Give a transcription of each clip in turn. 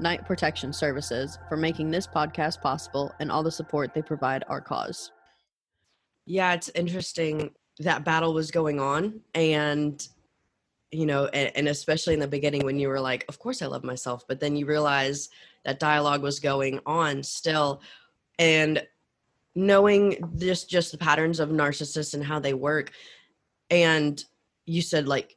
Knight Protection Services, for making this podcast possible and all the support they provide our cause. Yeah, it's interesting that battle was going on and you know and, and, especially in the beginning when you were like of course i love myself but then you realize that dialogue was going on still and knowing just just the patterns of narcissists and how they work and you said like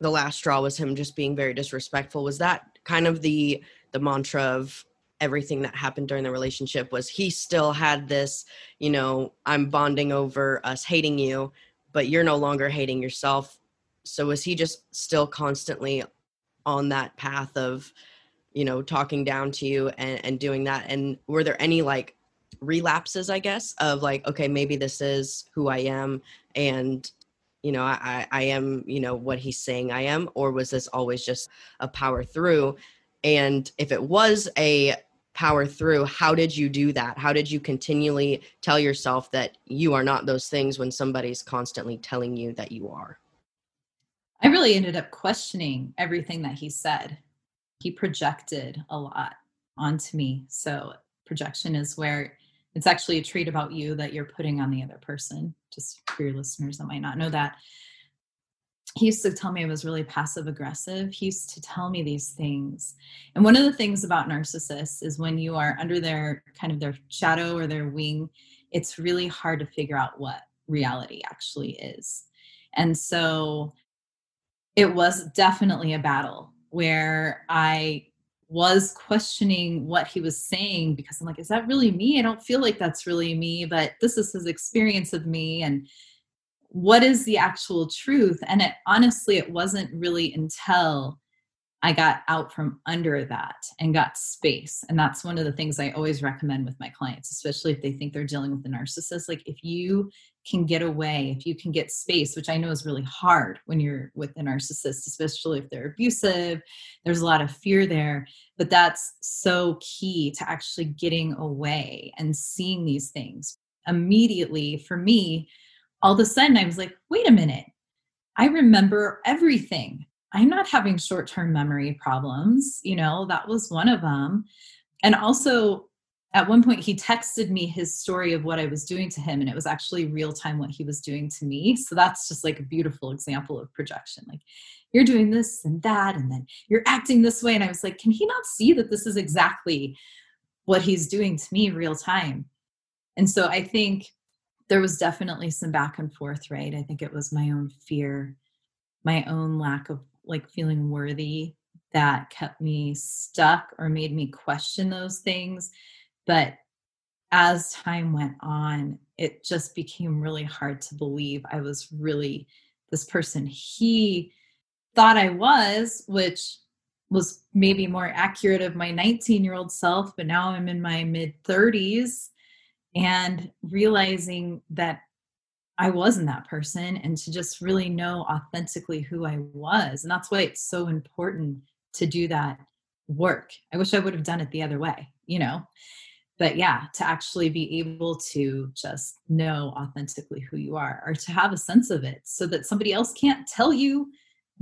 the last straw was him just being very disrespectful was that kind of the the mantra of everything that happened during the relationship was he still had this, you know, I'm bonding over us hating you, but you're no longer hating yourself. So was he just still constantly on that path of, you know, talking down to you and, and doing that? And were there any like relapses, I guess, of like, okay, maybe this is who I am and you know I, I am you know what he's saying i am or was this always just a power through and if it was a power through, how did you do that? How did you continually tell yourself that you are not those things when somebody's constantly telling you that you are? I really ended up questioning everything that he said. He projected a lot onto me. So, projection is where it's actually a trait about you that you're putting on the other person, just for your listeners that might not know that he used to tell me I was really passive aggressive. He used to tell me these things. And one of the things about narcissists is when you are under their kind of their shadow or their wing, it's really hard to figure out what reality actually is. And so it was definitely a battle where I was questioning what he was saying because I'm like, is that really me? I don't feel like that's really me, but this is his experience of me. And what is the actual truth? And it honestly it wasn't really until i got out from under that and got space. And that's one of the things i always recommend with my clients especially if they think they're dealing with a narcissist like if you can get away if you can get space which i know is really hard when you're with a narcissist especially if they're abusive there's a lot of fear there. But that's so key to actually getting away and seeing these things. Immediately for me all of a sudden I was like, wait a minute, I remember everything. I'm not having short term memory problems. You know, that was one of them. And also, at one point, he texted me his story of what I was doing to him, and it was actually real time what he was doing to me. So that's just like a beautiful example of projection. Like, you're doing this and that, and then you're acting this way. And I was like, can he not see that this is exactly what he's doing to me real time? And so I think there was definitely some back and forth, right? I think it was my own fear, my own lack of like feeling worthy that kept me stuck or made me question those things. But as time went on, it just became really hard to believe I was really this person he thought I was, which was maybe more accurate of my 19 year old self, but now I'm in my mid 30s and realizing that I wasn't that person and to just really know authentically who I was. And that's why it's so important to do that work. I wish I would have done it the other way, you know? But yeah, to actually be able to just know authentically who you are or to have a sense of it so that somebody else can't tell you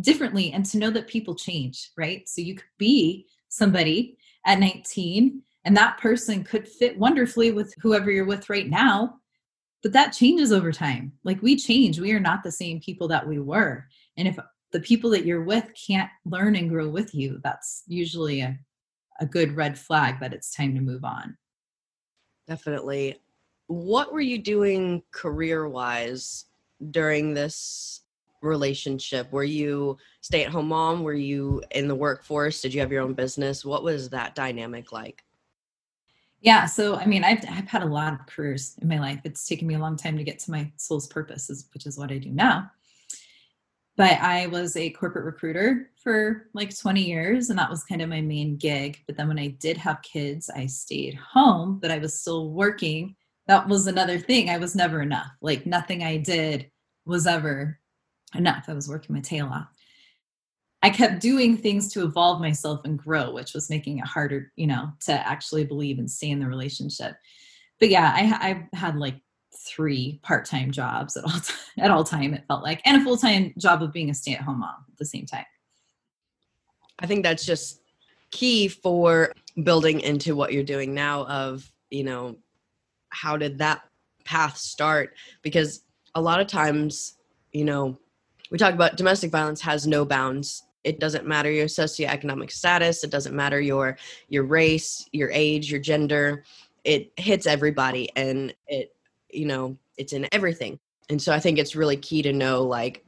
differently and to know that people change, right? So you could be somebody at 19 and that person could fit wonderfully with whoever you're with right now but that changes over time. Like we change. We are not the same people that we were. And if the people that you're with can't learn and grow with you that's usually a, a good red flag that it's time to move on. Definitely. What were you doing career wise during this relationship? Were you stay at home mom? Were you in the workforce? Did you have your own business? What was that dynamic like yeah. So, I mean, I've, I've had a lot of careers in my life. It's taken me a long time to get to my soul's purpose, which is what I do now. but I was a corporate recruiter for like 20 years, and that was kind of my main gig. But then when I did have kids, I stayed home, but I was still working. That was another thing. I was never enough. Like nothing I did was ever enough. I was working my tail off. I kept doing things to evolve myself and grow, which was making it harder, you know, to actually believe and stay in the relationship. But yeah, I, I had like three part-time jobs at all at all time it felt like and a full-time job of being a stay-at-home mom at the same time. I think that's just key for building into what you're doing now of you know how did that path start? Because a lot of times you know we talk about domestic violence has no bounds it doesn't matter your socioeconomic status it doesn't matter your your race your age your gender it hits everybody and it you know it's in everything. And so i think it's really key to know like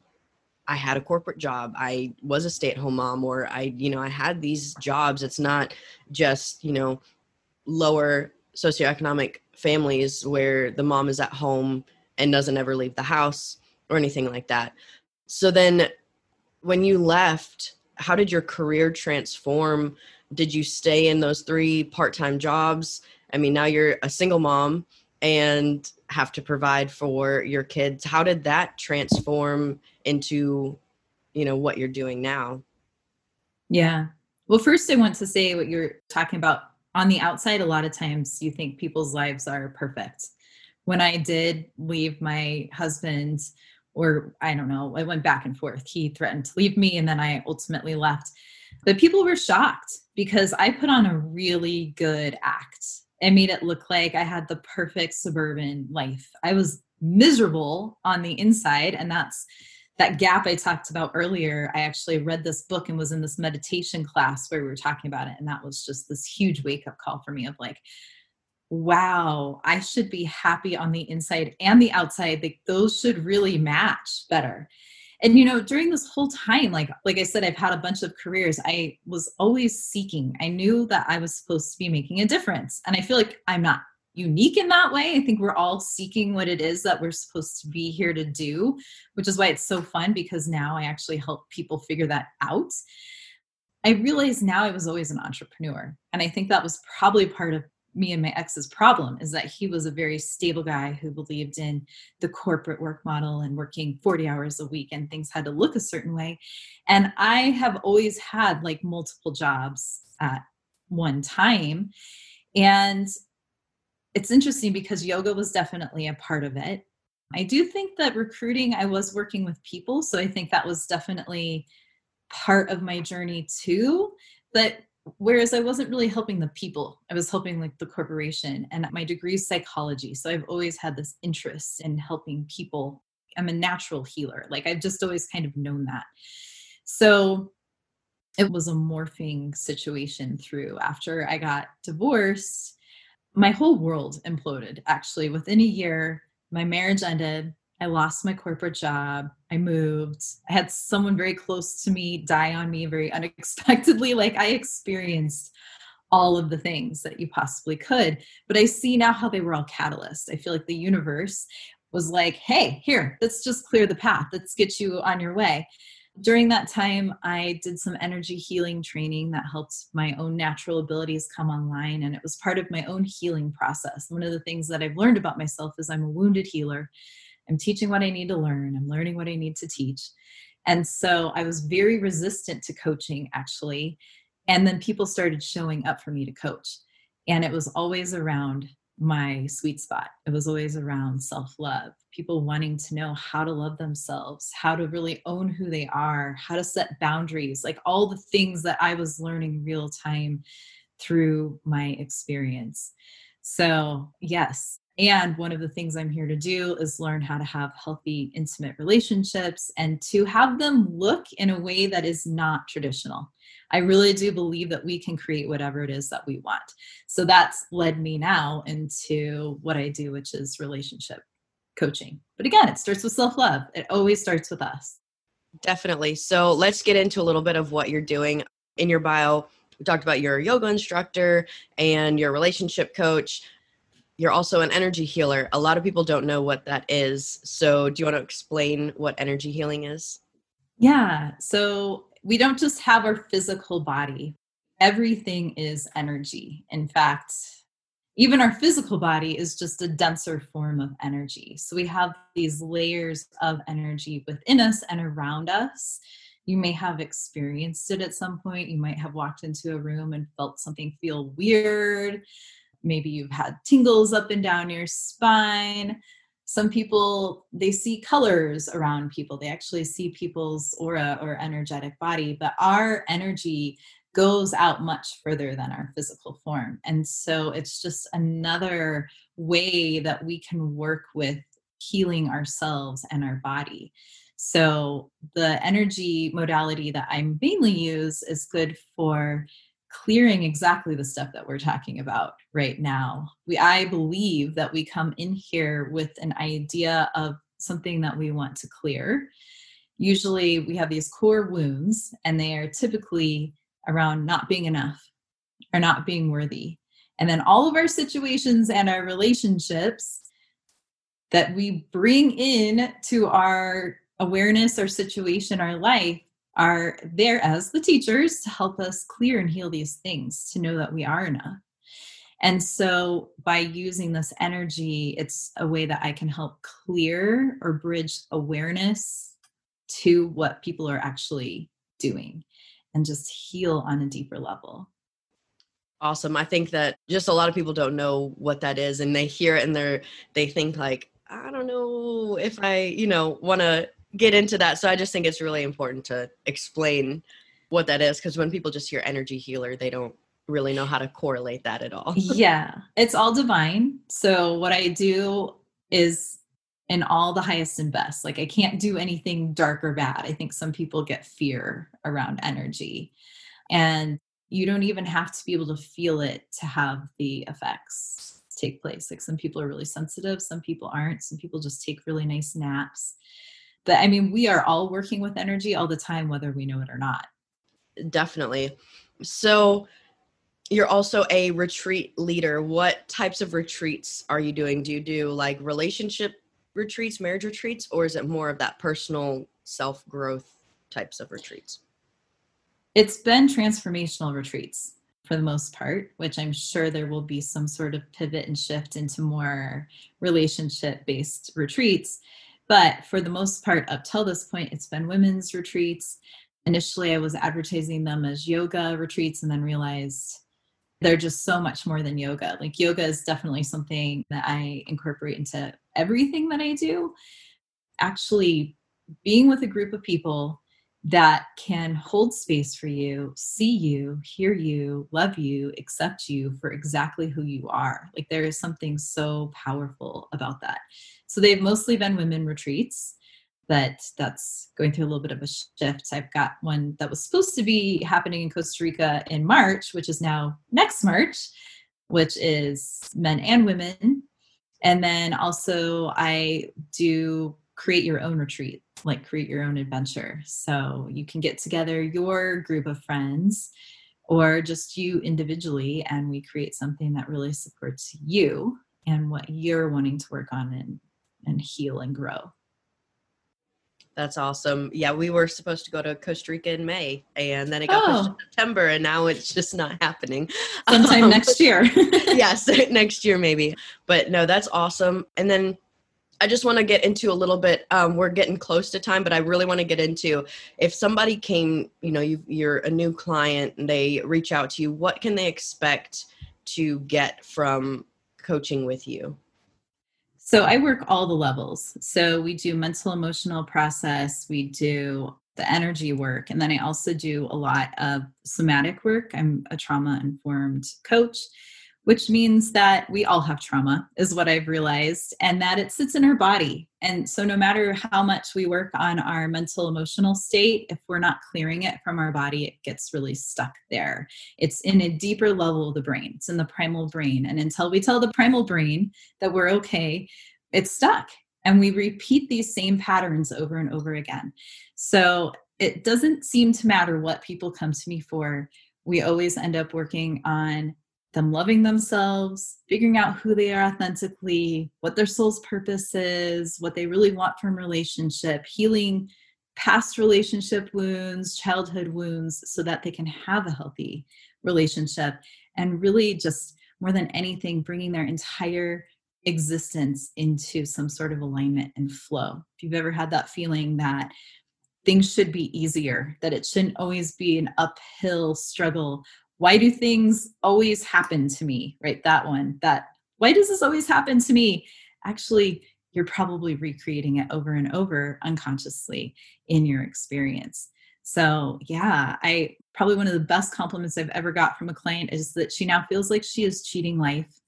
i had a corporate job i was a stay-at-home mom or i you know i had these jobs. It's not just you know lower socioeconomic families where the mom is at home and doesn't ever leave the house or anything like that. So then when you left how did your career transform? Did you stay in those three part-time jobs? I mean now you're a single mom and have to provide for your kids. How did that transform into you know what you're doing now? Yeah. Well first i want to say what you're talking about. On the outside a lot of times you think people's lives are perfect. When i did leave my husband or i don't know i went back and forth he threatened to leave me and then i ultimately left but people were shocked because i put on a really good act it made it look like I had the perfect suburban life. I was miserable on the inside, and that's that gap I talked about earlier. I actually read this book and was in this meditation class where we were talking about it, and that was just this huge wake up call for me of like, wow, I should be happy on the inside and the outside. Like those should really match better. And you know during this whole time like like i said i've had a bunch of careers i was always seeking. I knew that i was supposed to be making a difference and i feel like i'm not unique in that way. I think we're all seeking what it is that we're supposed to be here to do which is why it's so fun because now i actually help people figure that out. I realize now i was always an entrepreneur and i think that was probably part of me and my ex's problem is that he was a very stable guy who believed in the corporate work model and working 40 hours a week and things had to look a certain way. And i have always had like multiple jobs at one time. And it's interesting because yoga was definitely a part of it. I do think that recruiting i was working with people so i think that was definitely part of my journey too. But whereas i wasn't really helping the people i was helping like the corporation and my degree is psychology so i've always had this interest in helping people. I'm a natural healer like i've just always kind of known that. So it was a morphing situation through after i got divorced. My whole world imploded actually. Within a year my marriage ended I lost my corporate job. I moved. I had someone very close to me die on me very unexpectedly. Like I experienced all of the things that you possibly could. But I see now how they were all catalysts. I feel like the universe was like, hey, here, let's just clear the path. Let's get you on your way. During that time, I did some energy healing training that helped my own natural abilities come online. And it was part of my own healing process. One of the things that I've learned about myself is I'm a wounded healer. I'm teaching what I need to learn, I'm learning what I need to teach. And so I was very resistant to coaching actually. And then people started showing up for me to coach. And it was always around my sweet spot. It was always around self love, people wanting to know how to love themselves, how to really own who they are, how to set boundaries, like all the things that I was learning real time through my experience. So, yes, and one of the things I'm here to do is learn how to have healthy, intimate relationships and to have them look in a way that is not traditional. I really do believe that we can create whatever it is that we want. So that's led me now into what I do, which is relationship coaching. But again, it starts with self love, it always starts with us. Definitely. So let's get into a little bit of what you're doing in your bio. We talked about your yoga instructor and your relationship coach you're also an energy healer. A lot of people don't know what that is. So, do you want to explain what energy healing is? Yeah. So we don't just have our physical body, everything is energy. In fact, even our physical body is just a denser form of energy. So we have these layers of energy within us and around us. You may have experienced it at some point. You might have walked into a room and felt something feel weird. Maybe you've had tingles up and down your spine. Some people, they see colors around people. They actually see people's aura or energetic body, but our energy goes out much further than our physical form. And so it's just another way that we can work with healing ourselves and our body. So the energy modality that I mainly use is good for clearing exactly the stuff that we're talking about right now. We I believe that we come in here with an idea of something that we want to clear. Usually we have these core wounds and they are typically around not being enough or not being worthy. And then all of our situations and our relationships that we bring in to our awareness or situation, our life, are there as the teachers to help us clear and heal these things, to know that we are enough. And so by using this energy, it's a way that I can help clear or bridge awareness to what people are actually doing and just heal on a deeper level. Awesome. I think that just a lot of people don't know what that is and they hear it and they're they think like, I don't know if I, you know, want to get into that. So I just think it's really important to explain what that is because when people just hear energy healer, they don't really know how to correlate that at all. yeah, it's all divine. So what I do is in all the highest and best. Like I can't do anything dark or bad. I think some people get fear around energy. And you don't even have to be able to feel it to have the effects take place. Like some people are really sensitive, some people aren't. Some people just take really nice naps. But I mean, we are all working with energy all the time, whether we know it or not. Definitely. So, you're also a retreat leader. What types of retreats are you doing? Do you do like relationship retreats, marriage retreats, or is it more of that personal self growth types of retreats? It's been transformational retreats for the most part, which I'm sure there will be some sort of pivot and shift into more relationship based retreats. But for the most part, up till this point, it's been women's retreats. Initially, I was advertising them as yoga retreats and then realized they're just so much more than yoga. Like yoga is definitely something that I incorporate into everything that I do. Actually, being with a group of people that can hold space for you, see you, hear you, love you, accept you for exactly who you are. Like there is something so powerful about that. So they've mostly been women retreats but that's going through a little bit of a shift. I've got one that was supposed to be happening in Costa Rica in March, which is now next March, which is men and women. And then also, I do create your own retreat, like create your own adventure. So you can get together your group of friends or just you individually, and we create something that really supports you and what you're wanting to work on and, and heal and grow. That's awesome. Yeah, we were supposed to go to Costa Rica in May, and then it got oh. pushed to September, and now it's just not happening. Sometime um, next year. yes, next year maybe. But no, that's awesome. And then I just want to get into a little bit. Um, we're getting close to time, but I really want to get into if somebody came, you know, you, you're a new client and they reach out to you, what can they expect to get from coaching with you? So I work all the levels. So we do mental emotional process, we do the energy work, and then I also do a lot of somatic work. I'm a trauma informed coach which means that we all have trauma, is what I've realized, and that it sits in our body. And so, no matter how much we work on our mental emotional state, if we're not clearing it from our body, it gets really stuck there. It's in a deeper level of the brain, it's in the primal brain. And until we tell the primal brain that we're okay, it's stuck. And we repeat these same patterns over and over again. So, it doesn't seem to matter what people come to me for. We always end up working on them loving themselves, figuring out who they are authentically, what their soul's purpose is, what they really want from relationship, healing past relationship wounds, childhood wounds, so that they can have a healthy relationship and really just more than anything, bringing their entire existence into some sort of alignment and flow. If you've ever had that feeling that things should be easier, that it shouldn't always be an uphill struggle. Why do things always happen to me? Right? That one, that why does this always happen to me? Actually, you're probably recreating it over and over unconsciously in your experience. So, yeah, I probably one of the best compliments I've ever got from a client is that she now feels like she is cheating life.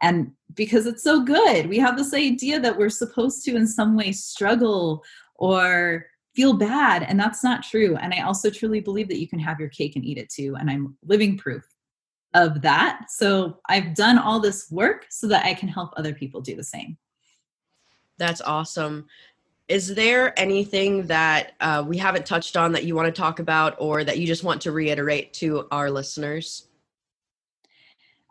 And because it's so good, we have this idea that we're supposed to, in some way, struggle or feel bad. And that's not true. And I also truly believe that you can have your cake and eat it too. And I'm living proof of that. So I've done all this work so that I can help other people do the same. That's awesome. Is there anything that uh, we haven't touched on that you want to talk about or that you just want to reiterate to our listeners?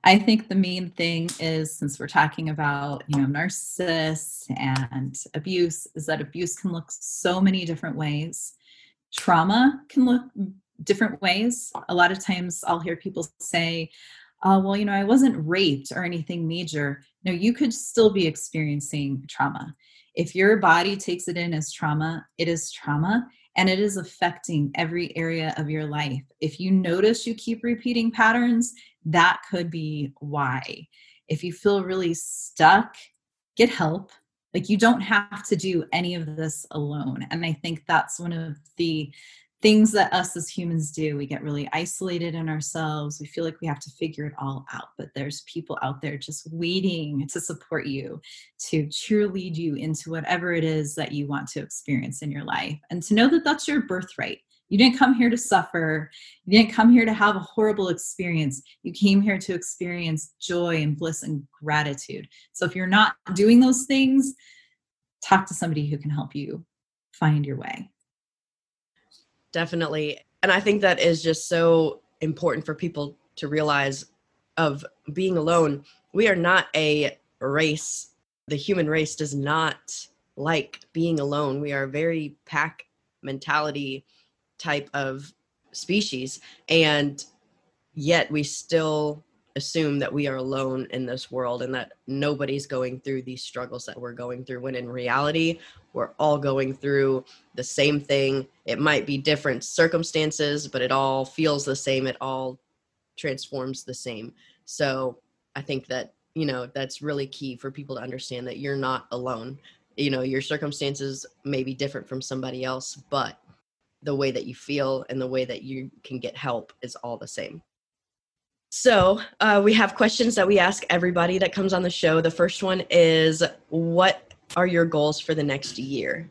I think the main thing is since we're talking about, you know, narcissists and abuse, is that abuse can look so many different ways. Trauma can look different ways. A lot of times I'll hear people say, uh, well, you know, I wasn't raped or anything major. No, you could still be experiencing trauma. If your body takes it in as trauma, it is trauma and it is affecting every area of your life. If you notice you keep repeating patterns, that could be why. If you feel really stuck, get help. Like you don't have to do any of this alone. And I think that's one of the things that us as humans do. We get really isolated in ourselves. We feel like we have to figure it all out, but there's people out there just waiting to support you, to cheerlead you into whatever it is that you want to experience in your life. And to know that that's your birthright. You didn't come here to suffer. You didn't come here to have a horrible experience. You came here to experience joy and bliss and gratitude. So if you're not doing those things, talk to somebody who can help you find your way definitely and i think that is just so important for people to realize of being alone. We are not a race. The human race does not like being alone. We are a very pack mentality type of species and yet we still assume that we are alone in this world and that nobody's going through these struggles that we're going through when in reality we're all going through the same thing. It might be different circumstances but it all feels the same. It all transforms the same. So i think that you know that's really key for people to understand that you're not alone. You know your circumstances may be different from somebody else but the way that you feel and the way that you can get help is all the same so uh, we have questions that we ask everybody that comes on the show. The first one is, what are your goals for the next year?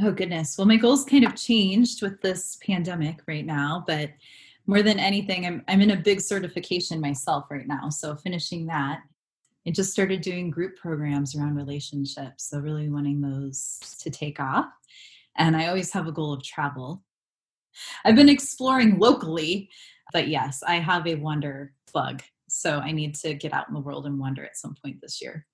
Oh goodness. Well, my goals kind of changed with this pandemic right now, but more than anything, I'm I'm in a big certification myself right now. So finishing that, I just started doing group programs around relationships. So really wanting those to take off. And I always have a goal of travel. I've been exploring locally but yes, I have a wonder bug. So I need to get out in the world and wonder at some point this year.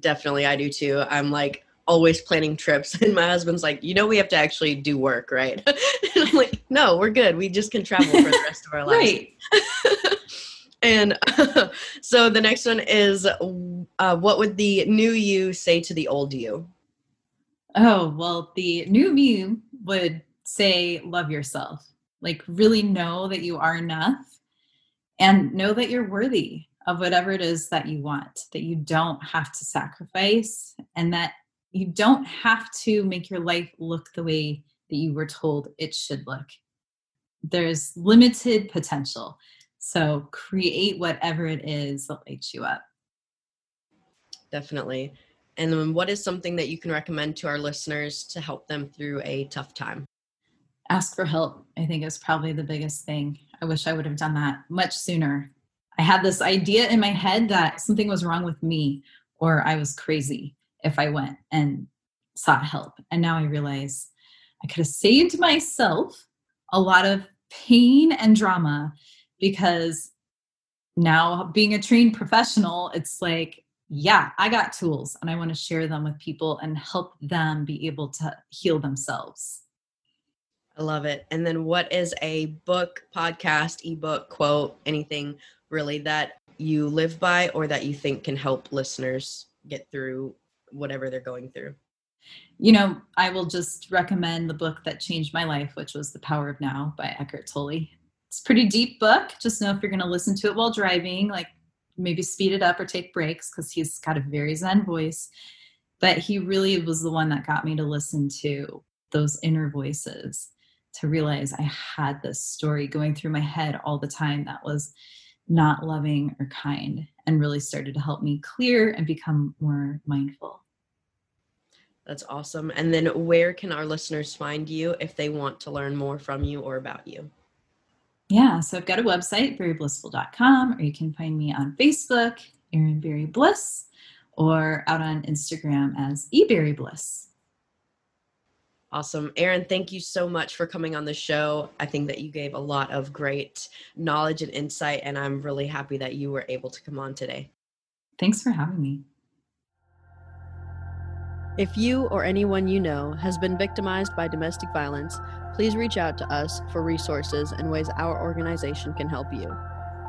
Definitely, I do too. I'm like always planning trips, and my husband's like, you know, we have to actually do work, right? and I'm like, no, we're good. We just can travel for the rest of our lives. right. and uh, so the next one is uh, what would the new you say to the old you? Oh, well, the new me would say, love yourself. Like, really know that you are enough and know that you're worthy of whatever it is that you want, that you don't have to sacrifice, and that you don't have to make your life look the way that you were told it should look. There's limited potential. So create whatever it is that lights you up. Definitely. And then what is something that you can recommend to our listeners to help them through a tough time? Ask for help, I think is probably the biggest thing. I wish I would have done that much sooner. I had this idea in my head that something was wrong with me or I was crazy if I went and sought help. And now I realize I could have saved myself a lot of pain and drama because now being a trained professional, it's like yeah, I got tools and I want to share them with people and help them be able to heal themselves. I love it. And then what is a book, podcast, ebook, quote, anything really that you live by or that you think can help listeners get through whatever they're going through? You know, I will just recommend the book that changed my life, which was The Power of Now by Eckhart Tolle. It's a pretty deep book. Just know if you're going to listen to it while driving, like maybe speed it up or take breaks because he's got a very zen voice. But he really was the one that got me to listen to those inner voices to realize I had this story going through my head all the time that was not loving or kind and really started to help me clear and become more mindful. That's awesome. And then where can our listeners find you if they want to learn more from you or about you? Yeah, so I've got a website, berryblissful.com, or you can find me on Facebook, Erin Berry Bliss, or out on Instagram as eBerry Bliss. Awesome. Erin, thank you so much for coming on the show. I think that you gave a lot of great knowledge and insight, and I'm really happy that you were able to come on today. Thanks for having me. If you or anyone you know has been victimized by domestic violence, please reach out to us for resources and ways our organization can help you.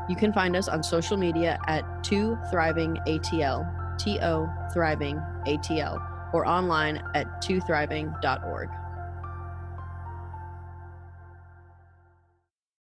You can find us on social media at 2 Thriving ATL, T O Thriving ATL or online at twothriving.org.